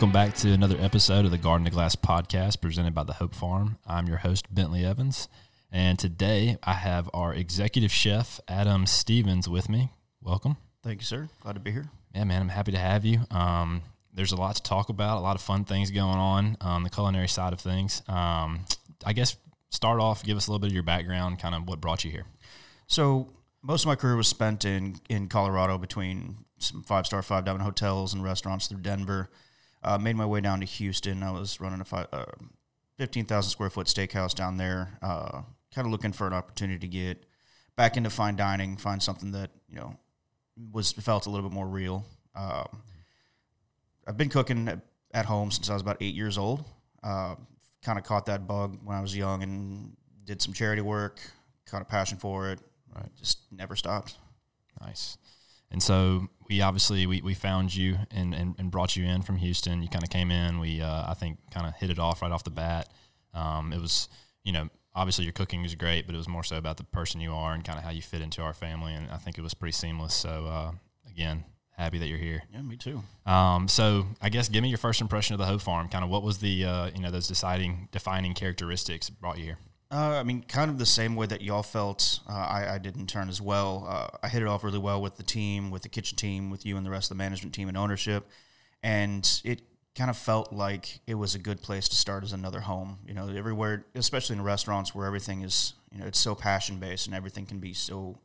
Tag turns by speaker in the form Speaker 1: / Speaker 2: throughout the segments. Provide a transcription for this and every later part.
Speaker 1: Welcome back to another episode of the Garden to Glass podcast presented by the Hope Farm. I'm your host, Bentley Evans. And today I have our executive chef, Adam Stephens, with me. Welcome.
Speaker 2: Thank you, sir. Glad to be here.
Speaker 1: Yeah, man, I'm happy to have you. Um, there's a lot to talk about, a lot of fun things going on on the culinary side of things. Um, I guess start off, give us a little bit of your background, kind of what brought you here.
Speaker 2: So, most of my career was spent in, in Colorado between some five star, five diamond hotels and restaurants through Denver. Uh, made my way down to Houston. I was running a five, uh, 15,000 square foot steakhouse down there, uh, kind of looking for an opportunity to get back into fine dining, find something that, you know, was felt a little bit more real. Um, I've been cooking at, at, home since I was about eight years old. Uh, kind of caught that bug when I was young and did some charity work, caught a passion for it. Right. Just never stopped.
Speaker 1: Nice. And so we obviously we, we found you and, and, and brought you in from Houston. You kind of came in. We uh, I think kind of hit it off right off the bat. Um, it was you know obviously your cooking is great, but it was more so about the person you are and kind of how you fit into our family. And I think it was pretty seamless. So uh, again, happy that you're here.
Speaker 2: Yeah, me too.
Speaker 1: Um, so I guess give me your first impression of the Hope Farm. Kind of what was the uh, you know those deciding defining characteristics brought you here.
Speaker 2: Uh, I mean, kind of the same way that y'all felt. Uh, I, I, did in turn as well. Uh, I hit it off really well with the team, with the kitchen team, with you and the rest of the management team and ownership, and it kind of felt like it was a good place to start as another home. You know, everywhere, especially in restaurants where everything is, you know, it's so passion based and everything can be so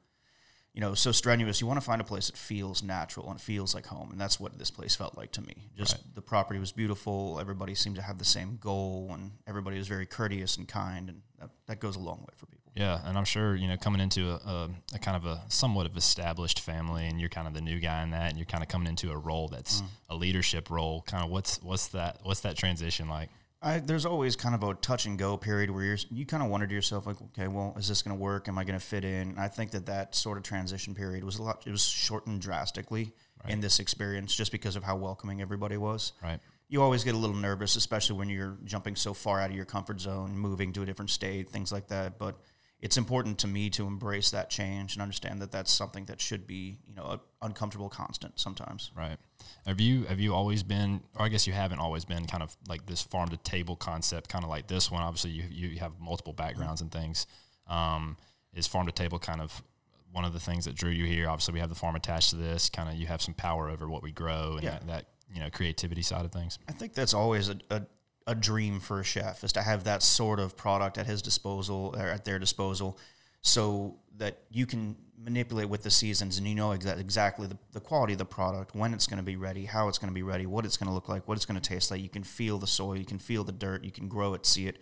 Speaker 2: you know, so strenuous. You want to find a place that feels natural and feels like home, and that's what this place felt like to me. Just right. the property was beautiful. Everybody seemed to have the same goal, and everybody was very courteous and kind, and that, that goes a long way for people.
Speaker 1: Yeah, and I'm sure you know coming into a, a, a, kind of a somewhat of established family, and you're kind of the new guy in that, and you're kind of coming into a role that's mm. a leadership role. Kind of what's what's that what's that transition like?
Speaker 2: I, there's always kind of a touch and go period where you're, you kind of wonder to yourself like, okay, well, is this going to work? Am I going to fit in? I think that that sort of transition period was a lot. It was shortened drastically right. in this experience just because of how welcoming everybody was.
Speaker 1: Right.
Speaker 2: You always get a little nervous, especially when you're jumping so far out of your comfort zone, moving to a different state, things like that. But it's important to me to embrace that change and understand that that's something that should be, you know, an uncomfortable constant sometimes.
Speaker 1: Right. Have you have you always been, or I guess you haven't always been, kind of like this farm to table concept, kind of like this one. Obviously, you you have multiple backgrounds mm-hmm. and things. Um, is farm to table kind of one of the things that drew you here? Obviously, we have the farm attached to this. Kind of, you have some power over what we grow and yeah. that, that, you know creativity side of things.
Speaker 2: I think that's always a, a a dream for a chef is to have that sort of product at his disposal or at their disposal so that you can manipulate with the seasons and you know exa- exactly the, the quality of the product, when it's going to be ready, how it's going to be ready, what it's going to look like, what it's going to taste like. You can feel the soil, you can feel the dirt, you can grow it, see it.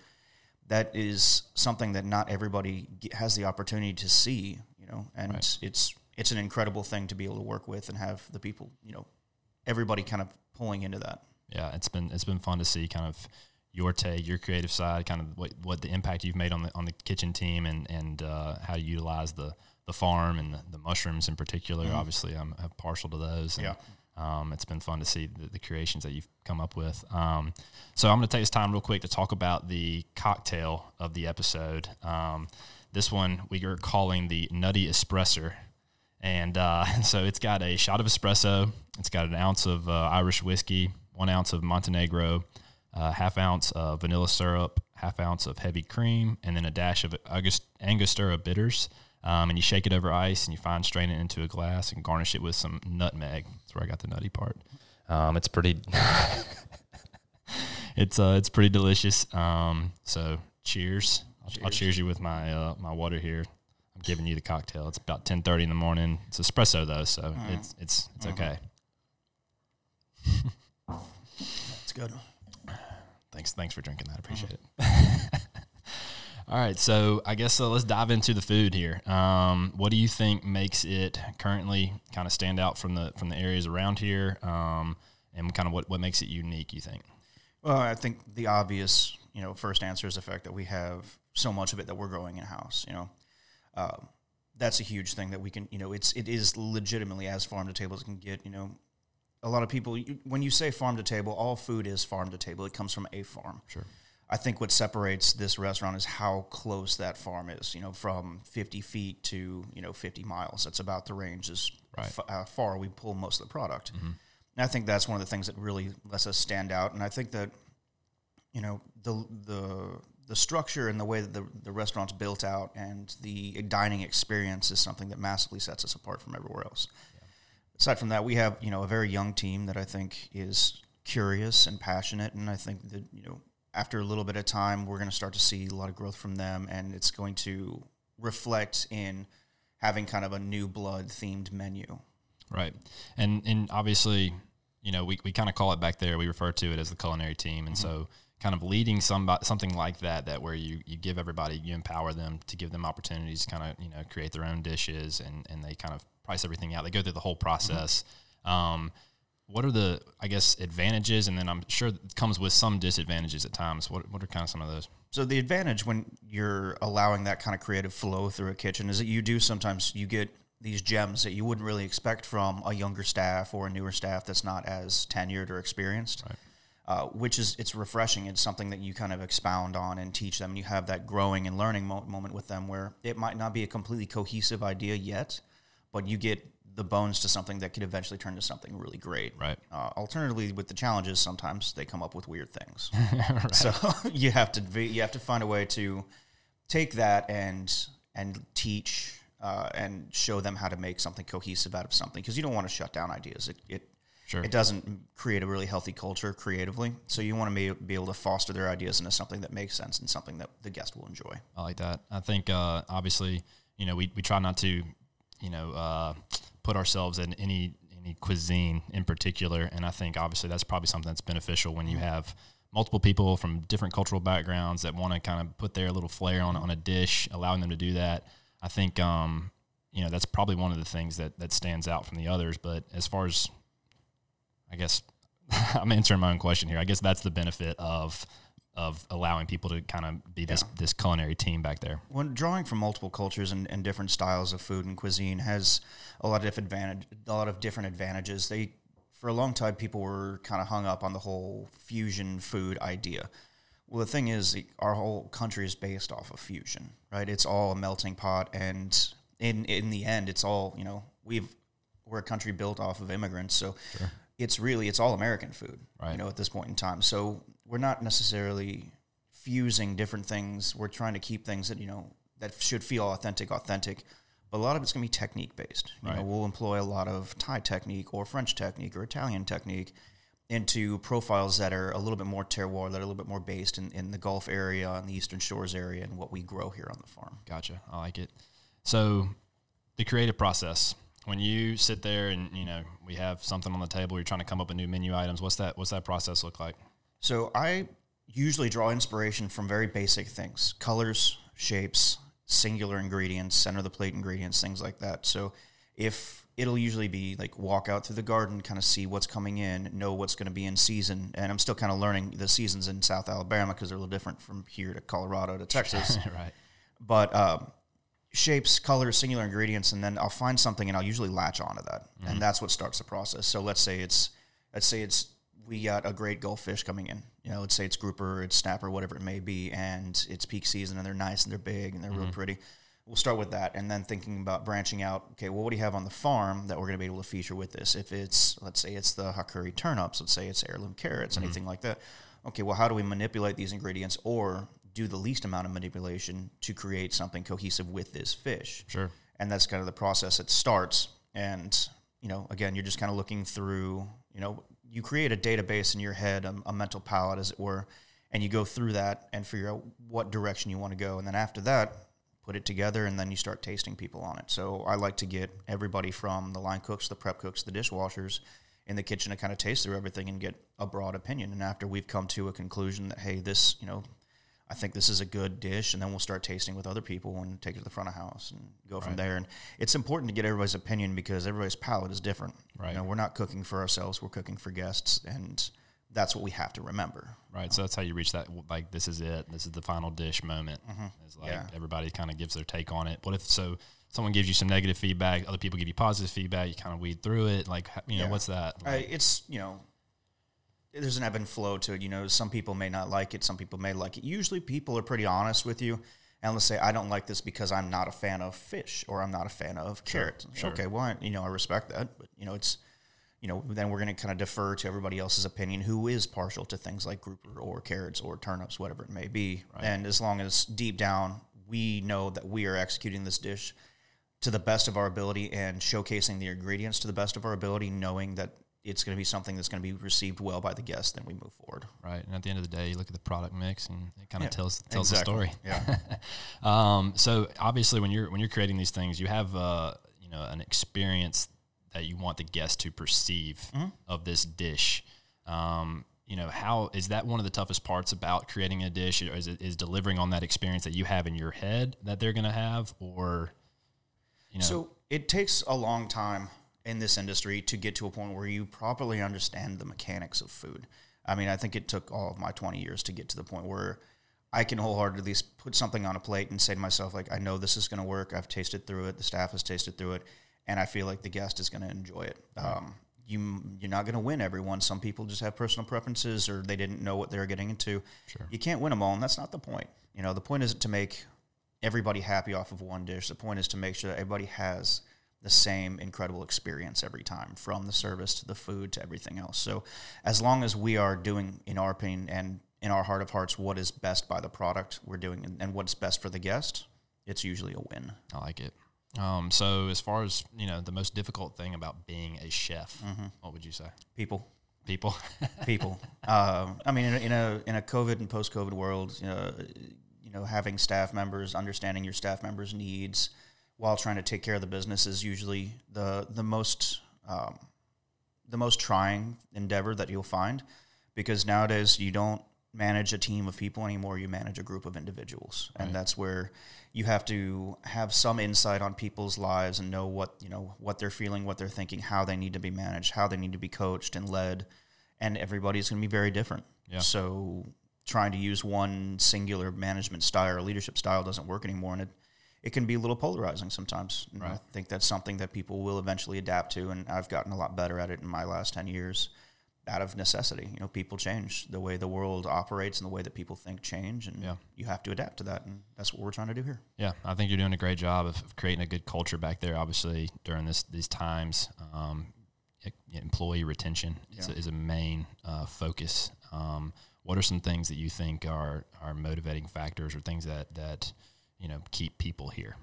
Speaker 2: That is something that not everybody has the opportunity to see, you know, and right. it's it's an incredible thing to be able to work with and have the people, you know, everybody kind of pulling into that
Speaker 1: yeah, it's been it's been fun to see kind of your take, your creative side, kind of what, what the impact you've made on the on the kitchen team, and and uh, how you utilize the the farm and the, the mushrooms in particular. Mm-hmm. Obviously, I'm, I'm, partial to those.
Speaker 2: And,
Speaker 1: yeah. Um, it's been fun to see the, the, creations that you've come up with. Um, so I'm going to take this time real quick to talk about the cocktail of the episode. Um, this one we are calling the Nutty Espresso. And uh, so it's got a shot of espresso. It's got an ounce of uh, Irish whiskey, one ounce of Montenegro, uh, half ounce of vanilla syrup, half ounce of heavy cream, and then a dash of Angostura bitters. Um, and you shake it over ice and you fine strain it into a glass and garnish it with some nutmeg. That's where I got the nutty part. Um, it's pretty. it's uh, it's pretty delicious. Um, so cheers. cheers. I'll, I'll, cheers you with my uh, my water here. I'm giving you the cocktail. It's about ten thirty in the morning. It's espresso though, so mm. it's it's it's mm-hmm. okay.
Speaker 2: good.
Speaker 1: Thanks, thanks for drinking that. I appreciate it. All right, so I guess uh, let's dive into the food here. Um, what do you think makes it currently kind of stand out from the from the areas around here, um, and kind of what, what makes it unique? You think?
Speaker 2: Well, I think the obvious, you know, first answer is the fact that we have so much of it that we're growing in house. You know, uh, that's a huge thing that we can. You know, it's it is legitimately as farm to table as can get. You know, a lot of people when you say farm to table, all food is farm to table. It comes from a farm.
Speaker 1: Sure.
Speaker 2: I think what separates this restaurant is how close that farm is. You know, from 50 feet to you know 50 miles. That's about the range as right. f- uh, far we pull most of the product. Mm-hmm. And I think that's one of the things that really lets us stand out. And I think that, you know, the the the structure and the way that the, the restaurant's built out and the dining experience is something that massively sets us apart from everywhere else. Aside from that, we have, you know, a very young team that I think is curious and passionate. And I think that, you know, after a little bit of time, we're going to start to see a lot of growth from them. And it's going to reflect in having kind of a new blood themed menu.
Speaker 1: Right. And, and obviously, you know, we, we kind of call it back there. We refer to it as the culinary team. And mm-hmm. so, kind of leading some something like that that where you you give everybody you empower them to give them opportunities to kind of you know create their own dishes and and they kind of price everything out they go through the whole process mm-hmm. um, what are the i guess advantages and then i'm sure it comes with some disadvantages at times what, what are kind of some of those
Speaker 2: so the advantage when you're allowing that kind of creative flow through a kitchen is that you do sometimes you get these gems that you wouldn't really expect from a younger staff or a newer staff that's not as tenured or experienced right uh, which is it's refreshing. It's something that you kind of expound on and teach them. And you have that growing and learning mo- moment with them where it might not be a completely cohesive idea yet, but you get the bones to something that could eventually turn to something really great.
Speaker 1: Right.
Speaker 2: Uh, alternatively, with the challenges, sometimes they come up with weird things. right. So you have to be, you have to find a way to take that and and teach uh, and show them how to make something cohesive out of something because you don't want to shut down ideas. It, it Sure. It doesn't create a really healthy culture creatively. So you want to be, be able to foster their ideas into something that makes sense and something that the guest will enjoy.
Speaker 1: I like that. I think uh, obviously, you know, we, we try not to, you know, uh, put ourselves in any any cuisine in particular, and I think obviously that's probably something that's beneficial when you have multiple people from different cultural backgrounds that want to kind of put their little flair on on a dish, allowing them to do that. I think um, you know that's probably one of the things that that stands out from the others. But as far as I guess I'm answering my own question here. I guess that's the benefit of of allowing people to kind of be this yeah. this culinary team back there.
Speaker 2: When drawing from multiple cultures and, and different styles of food and cuisine has a lot of different advantage, a lot of different advantages. They for a long time people were kind of hung up on the whole fusion food idea. Well, the thing is, our whole country is based off of fusion, right? It's all a melting pot, and in in the end, it's all you know. We've we're a country built off of immigrants, so sure it's really it's all American food, right. you know, at this point in time. So we're not necessarily fusing different things. We're trying to keep things that you know that should feel authentic, authentic. But a lot of it's going to be technique based. You right. know, we'll employ a lot of Thai technique or French technique or Italian technique into profiles that are a little bit more terroir, that are a little bit more based in, in the Gulf area and the Eastern Shores area and what we grow here on the farm.
Speaker 1: Gotcha. I like it. So the creative process when you sit there and you know we have something on the table you're trying to come up with new menu items what's that what's that process look like?
Speaker 2: So i usually draw inspiration from very basic things colors shapes singular ingredients center of the plate ingredients things like that. So if it'll usually be like walk out through the garden kind of see what's coming in know what's going to be in season. And i'm still kind of learning the seasons in south alabama because they're a little different from here to colorado to texas.
Speaker 1: Right.
Speaker 2: But um, shapes, colors, singular ingredients, and then I'll find something and I'll usually latch onto that, mm-hmm. and that's what starts the process. So let's say it's let's say it's we got a great Gulf fish coming in. You know, let's say it's grouper, it's snapper, whatever it may be, and it's peak season and they're nice and they're big and they're mm-hmm. real pretty. We'll start with that, and then thinking about branching out. Okay, well, what do you have on the farm that we're going to be able to feature with this? If it's let's say it's the Hakurei turnips, let's say it's heirloom carrots, mm-hmm. anything like that. Okay, well, how do we manipulate these ingredients or do the least amount of manipulation to create something cohesive with this fish.
Speaker 1: Sure.
Speaker 2: And that's kind of the process it starts. And, you know, again, you're just kind of looking through, you know, you create a database in your head, a, a mental palette, as it were, and you go through that and figure out what direction you want to go. And then after that, put it together and then you start tasting people on it. So I like to get everybody from the line cooks, the prep cooks, the dishwashers in the kitchen to kind of taste through everything and get a broad opinion. And after we've come to a conclusion that, hey, this, you know, I think this is a good dish, and then we'll start tasting with other people and take it to the front of house and go right. from there. And it's important to get everybody's opinion because everybody's palate is different.
Speaker 1: Right.
Speaker 2: You know, we're not cooking for ourselves; we're cooking for guests, and that's what we have to remember.
Speaker 1: Right. So that's how you reach that. Like, this is it. This is the final dish moment. Mm-hmm. It's like yeah. everybody kind of gives their take on it. What if so? Someone gives you some negative feedback. Other people give you positive feedback. You kind of weed through it. Like, you know, yeah. what's that?
Speaker 2: Like, it's you know there's an ebb and flow to it. You know, some people may not like it, some people may like it. Usually, people are pretty honest with you, and let's say I don't like this because I'm not a fan of fish or I'm not a fan of carrots. Sure. Okay, well, you know, I respect that, but you know, it's you know, then we're going to kind of defer to everybody else's opinion who is partial to things like grouper or carrots or turnips, whatever it may be. Right. And as long as deep down we know that we are executing this dish to the best of our ability and showcasing the ingredients to the best of our ability, knowing that it's going to be something that's going to be received well by the guests, then we move forward.
Speaker 1: Right. And at the end of the day, you look at the product mix and it kind of yeah, tells tells
Speaker 2: exactly.
Speaker 1: the story. Yeah. um, so obviously when you're when you're creating these things, you have uh, you know an experience that you want the guest to perceive mm-hmm. of this dish. Um, you know, how is that one of the toughest parts about creating a dish? Or is it is delivering on that experience that you have in your head that they're going to have, or
Speaker 2: you know? So it takes a long time in this industry to get to a point where you properly understand the mechanics of food. I mean, I think it took all of my 20 years to get to the point where I can wholeheartedly put something on a plate and say to myself, like, I know this is going to work. I've tasted through it. The staff has tasted through it and I feel like the guest is going to enjoy it. Um, you you're not going to win everyone. Some people just have personal preferences, or they didn't know what they were getting into. Sure. You can't win them all, and that's not the point. You know, the point isn't to make everybody happy off of one dish. The point is to make sure that everybody has the same incredible experience every time, from the service to the food to everything else. So, as long as we are doing, in our opinion, and in our heart of hearts, what is best by the product we're doing, and what's best for the guest, it's usually a win.
Speaker 1: I like it. Um, so as far as you know, the most difficult thing about being a chef, mm-hmm. what would you say?
Speaker 2: People,
Speaker 1: people,
Speaker 2: people. Uh, I mean, in a, in a, in a COVID and post COVID world, you know, you know, having staff members, understanding your staff members' needs while trying to take care of the business is usually the the most um, the most trying endeavor that you'll find, because nowadays you don't manage a team of people anymore. You manage a group of individuals, right. and that's where you have to have some insight on people's lives and know what you know what they're feeling, what they're thinking, how they need to be managed, how they need to be coached and led, and everybody's going to be very different. Yeah. So trying to use one singular management style or leadership style doesn't work anymore, and it it can be a little polarizing sometimes. Right. I think that's something that people will eventually adapt to, and I've gotten a lot better at it in my last ten years out of necessity. You know, people change. The way the world operates and the way that people think change, and yeah. you have to adapt to that. And that's what we're trying to do here.
Speaker 1: Yeah, I think you're doing a great job of, of creating a good culture back there. Obviously, during this these times, um, employee retention is, yeah. a, is a main uh, focus. Um, what are some things that you think are are motivating factors or things that that you know keep people here?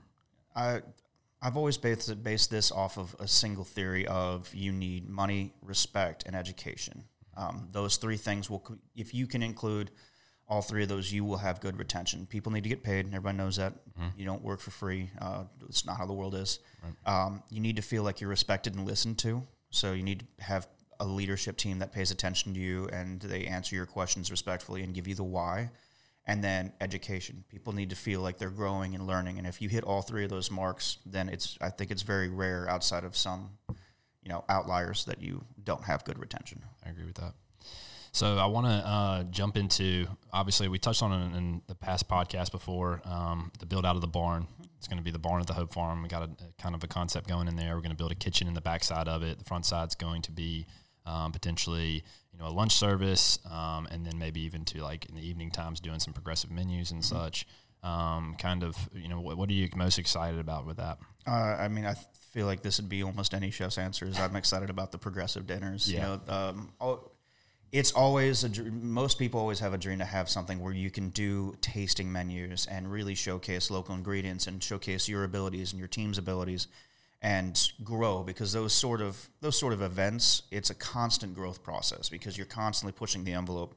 Speaker 2: I I've always based, based this off of a single theory of you need money, respect, and education. Um, those three things will, if you can include all three of those, you will have good retention. People need to get paid. And everybody knows that. Mm-hmm. You don't work for free. Uh, it's not how the world is. Right. Um, you need to feel like you're respected and listened to. So you need to have a leadership team that pays attention to you and they answer your questions respectfully and give you the why and then education. People need to feel like they're growing and learning, and if you hit all three of those marks, then it's I think it's very rare outside of some, you know, outliers that you don't have good retention.
Speaker 1: I agree with that. So I want to uh, jump into obviously we touched on it in the past podcast before um, the build out of the barn. It's going to be the barn at the Hope Farm. We got a, a kind of a concept going in there. We're going to build a kitchen in the backside of it. The front side's going to be um, potentially you know a lunch service, um, and then maybe even to like in the evening times doing some progressive menus and mm-hmm. such. Um, kind of you know what, what, are you most excited about with that?
Speaker 2: Uh, I mean, I feel like this would be almost any chef's answers. I'm excited about the progressive dinners. Yeah. You know, um, all, it's always a most people always have a dream to have something where you can do tasting menus and really showcase local ingredients and showcase your abilities and your team's abilities and grow because those sort of those sort of events it's a constant growth process because you're constantly pushing the envelope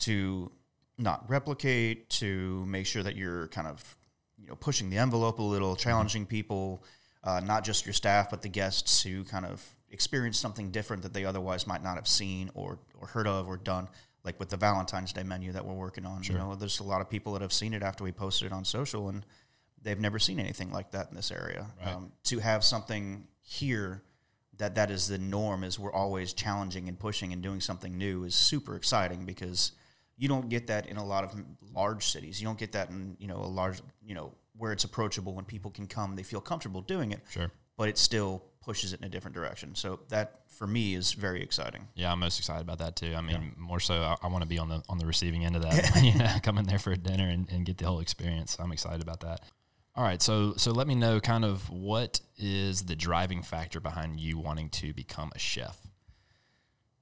Speaker 2: to not replicate to make sure that you're kind of you know pushing the envelope a little challenging people uh, not just your staff but the guests who kind of experience something different that they otherwise might not have seen or, or heard of or done like with the valentine's day menu that we're working on sure. you know there's a lot of people that have seen it after we posted it on social and they've never seen anything like that in this area. Right. Um, to have something here that that is the norm is we're always challenging and pushing and doing something new is super exciting because you don't get that in a lot of large cities. You don't get that in you know a large you know where it's approachable when people can come, they feel comfortable doing it.
Speaker 1: Sure,
Speaker 2: but it still pushes it in a different direction. So that for me is very exciting.
Speaker 1: Yeah, I'm most excited about that too. I mean, yeah. more so, I, I want to be on the on the receiving end of that. you know, come in there for a dinner and, and get the whole experience. I'm excited about that. All right, so so let me know kind of what is the driving factor behind you wanting to become a chef.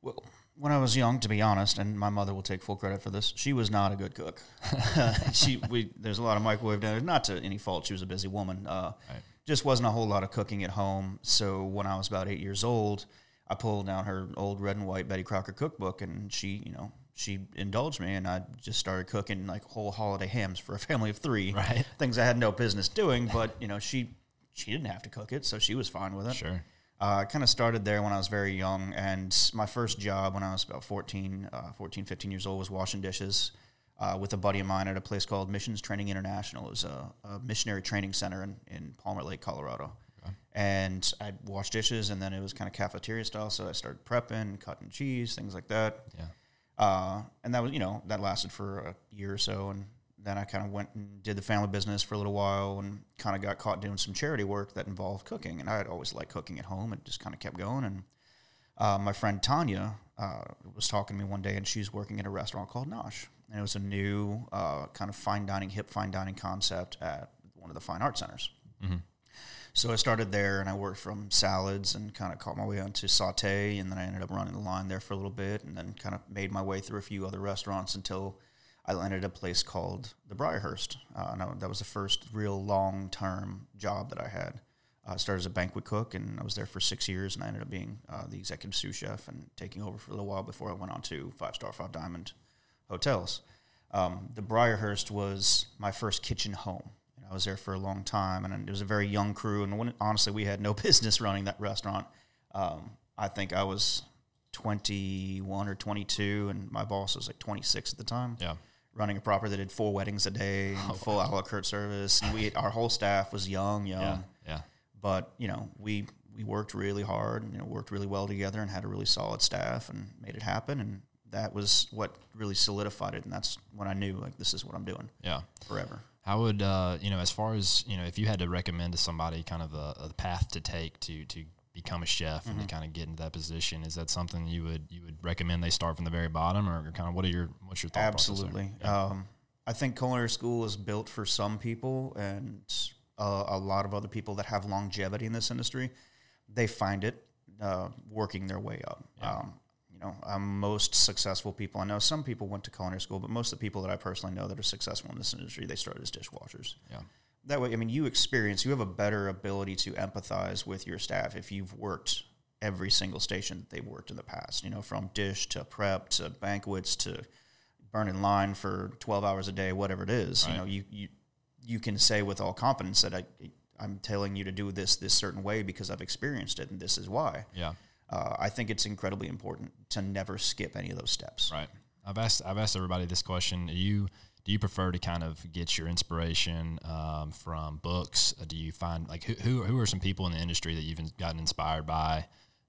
Speaker 2: Well, when I was young, to be honest, and my mother will take full credit for this, she was not a good cook. she we there's a lot of microwave down there. Not to any fault, she was a busy woman. Uh,
Speaker 1: Right.
Speaker 2: Just wasn't a whole lot of cooking at home. So when I was about eight years old, I pulled down her old red and white Betty Crocker cookbook, and she, you know, she indulged me, and I just started cooking like whole holiday hams for a family of three.
Speaker 1: Right.
Speaker 2: Things I had no business doing, but you know, she she didn't have to cook it, so she was fine with it.
Speaker 1: Sure.
Speaker 2: Uh, I kind of started there when I was very young, and my first job when I was about 14, uh, 14 15 years old was washing dishes uh, with a buddy of mine at a place called Missions Training International. It was a, a missionary training center in, in Palmer Lake, Colorado. And I'd wash dishes, and then it was kind of cafeteria style, so I started prepping, cutting cheese, things like that.
Speaker 1: Yeah.
Speaker 2: Uh, and that was, you know, that lasted for a year or so. And then I kind of went and did the family business for a little while and kind of got caught doing some charity work that involved cooking. And I had always liked cooking at home and just kind of kept going. And uh, my friend Tanya uh, was talking to me one day and she's working at a restaurant called Nosh. And it was a new uh, kind of fine dining, hip fine dining concept at one of the fine art centers. So I started there and I worked from salads and kind of caught my way onto saute. And then I ended up running the line there for a little bit and then kind of made my way through a few other restaurants until I landed a place called the Briarhurst. Uh, and I- that was the first real long term job that I had. I started as a banquet cook and I was there for six years and I ended up being uh, the executive sous chef and taking over for a little while before I went on to five star, five diamond hotels. Um, the Briarhurst was my first kitchen home. I was there for a long time, and it was a very young crew. And when, honestly, we had no business running that restaurant. Um, I think I was 21 or 22, and my boss was like 26 at the time.
Speaker 1: Yeah.
Speaker 2: Running a property that did four weddings a day, and full a la carte service. And we, our whole staff was young, young
Speaker 1: Yeah. Yeah.
Speaker 2: but you know we we worked really hard and you know worked really well together and had a really solid staff and made it happen and that was what really solidified it and that's when I knew like this is what I'm doing
Speaker 1: Yeah.
Speaker 2: forever.
Speaker 1: How would uh, you know, as far as you know, if you had to recommend to somebody kind of a, a path to take to to become a chef and to kind of get into that position, is that something you would you would recommend they start from the very bottom, or kind of what are your what's your thought?
Speaker 2: Absolutely. Um, I think culinary school is built for some people and uh, a lot of other people that have longevity in this industry. They find it uh, working their way up. Um, you know, um, most successful people I know. Some people went to culinary school, but most of the people that I personally know that are successful in this industry, they started as dishwashers.
Speaker 1: Yeah.
Speaker 2: That way, I mean, you experience, you have a better ability to empathize with your staff if you've worked every single station that they've worked in the past. You know, from dish to prep to banquets to burn in line for 12 hours a day, whatever it is. You know, you, you, you can say with all confidence that I, I'm telling you to do this this certain way because I've experienced it and this is why.
Speaker 1: Yeah.
Speaker 2: Uh, I think it's incredibly important to never skip any of those steps.
Speaker 1: Right. I've asked I've asked everybody this question. Do you do you prefer to kind of get your inspiration um, from books? Uh, Do you find like who, who who are some people in the industry that you've gotten inspired by?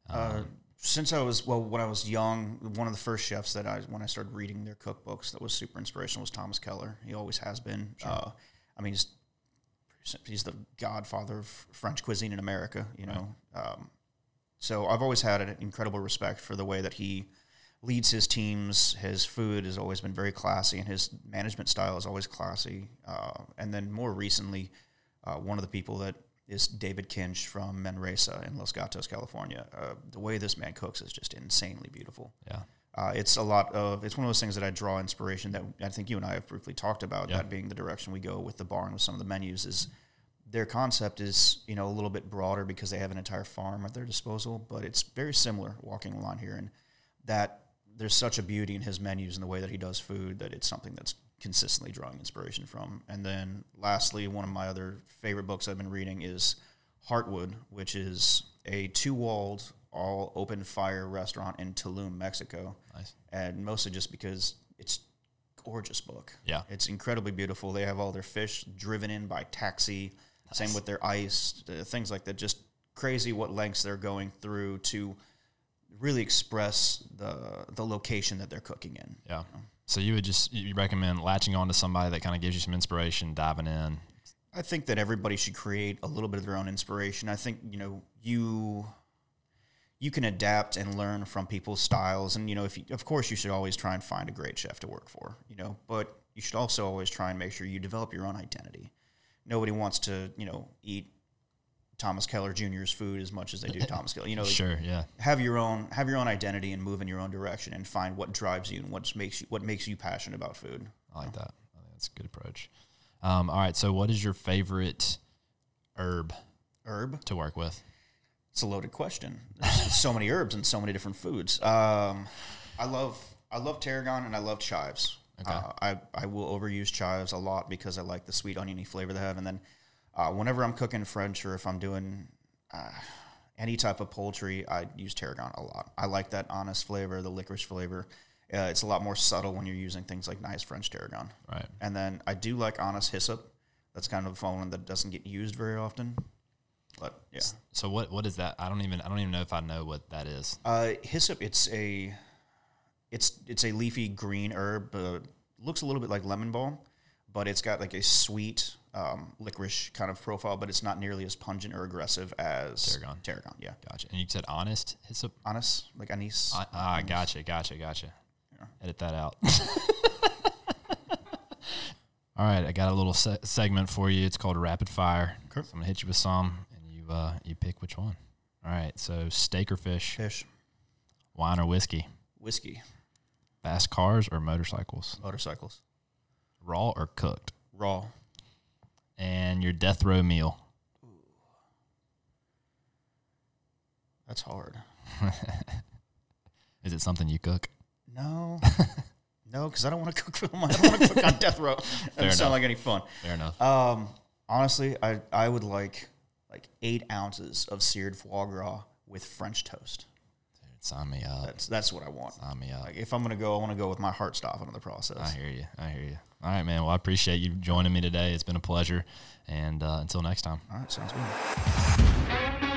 Speaker 2: Uh, since I was well, when I was young, one of the first chefs that I when I started reading their cookbooks that was super inspirational was Thomas Keller. He always has been. Uh, I mean, he's he's the godfather of French cuisine in America. You know, um, so I've always had an incredible respect for the way that he leads his teams. His food has always been very classy, and his management style is always classy. Uh, and then more recently, uh, one of the people that is David Kinch from Manresa in Los Gatos, California. Uh, the way this man cooks is just insanely beautiful.
Speaker 1: Yeah.
Speaker 2: Uh, it's a lot of it's one of those things that I draw inspiration that I think you and I have briefly talked about.
Speaker 1: Yeah.
Speaker 2: That being the direction we go with the bar and with some of the menus is their concept is you know a little bit broader because they have an entire farm at their disposal, but it's very similar walking line here, and that there's such a beauty in his menus and the way that he does food that it's something that's consistently drawing inspiration from. And then lastly, one of my other favorite books I've been reading is Hartwood, which is a two-walled all open fire restaurant in Tulum, Mexico
Speaker 1: Nice.
Speaker 2: and mostly just because it's gorgeous book.
Speaker 1: Yeah.
Speaker 2: It's incredibly beautiful. They have all their fish driven in by taxi. Same with their ice, things like that. Just crazy what lengths they're going through to really express the the location that they're cooking in.
Speaker 1: Yeah. So you would just you recommend latching on to somebody that kind of gives you some inspiration, diving in.
Speaker 2: I think that everybody should create a little bit of their own inspiration. I think you know you you can adapt and learn from people's styles, and you know if you, of course you should always try and find a great chef to work for. You know, but you should also always try and make sure you develop your own identity. Nobody wants to you know eat Thomas Keller Jr.'s food as much as they do Thomas Keller. You know,
Speaker 1: Sure, yeah.
Speaker 2: have your own have your own identity and move in your own direction and find what drives you and what makes you what makes you passionate about food.
Speaker 1: I like that. I think that's a good approach. Um, all right, so what is your favorite herb
Speaker 2: Herb.
Speaker 1: to work with?
Speaker 2: It's a loaded question. There's so many herbs and so many different foods. Um, I love I love tarragon and I love chives.
Speaker 1: Okay.
Speaker 2: Uh, I I will overuse chives a lot because I like the sweet oniony flavor they have. And then uh, whenever I'm cooking French or if I'm doing uh, any type of poultry, I use tarragon a lot. I like that honest flavor, the licorice flavor. Uh, it's a lot more subtle when you're using things like nice French tarragon.
Speaker 1: Right.
Speaker 2: And then I do like honest hyssop. That's kind of a one that doesn't get used very often. But yeah.
Speaker 1: So what what is that? I don't even I don't even know if I know what that is.
Speaker 2: Uh, hyssop. It's a, it's it's a leafy green herb. Uh, looks a little bit like lemon balm, but it's got like a sweet um, licorice kind of profile. But it's not nearly as pungent or aggressive as
Speaker 1: Tarragon.
Speaker 2: Tarragon, yeah.
Speaker 1: Gotcha. And you said honest hyssop.
Speaker 2: Anise, like anise.
Speaker 1: Ah, ah, gotcha, gotcha, gotcha. Edit that out. All right, I got a little se- segment for you. It's called rapid fire.
Speaker 2: Okay.
Speaker 1: So I'm gonna hit you with some, and you uh, you pick which one. All right. So steak or fish,
Speaker 2: Fish,
Speaker 1: wine or whiskey,
Speaker 2: whiskey,
Speaker 1: fast cars or motorcycles,
Speaker 2: motorcycles,
Speaker 1: raw or cooked,
Speaker 2: raw.
Speaker 1: and your death row meal.
Speaker 2: That's hard.
Speaker 1: Is it something you cook?
Speaker 2: No, no, because I don't want to cook for them. I don't want to cook on death row. That doesn't
Speaker 1: enough.
Speaker 2: sound like any fun.
Speaker 1: Fair enough.
Speaker 2: Um, honestly, I I would like like eight ounces of seared foie gras with French toast.
Speaker 1: Sign me up.
Speaker 2: That's that's what I want.
Speaker 1: Sign me up.
Speaker 2: Like if I'm gonna go, I want to go with my heart stopping in the process.
Speaker 1: I hear you. I hear you. All right, man. Well, I appreciate you joining me today. It's been a pleasure. And uh, until next time.
Speaker 2: All right, sounds good.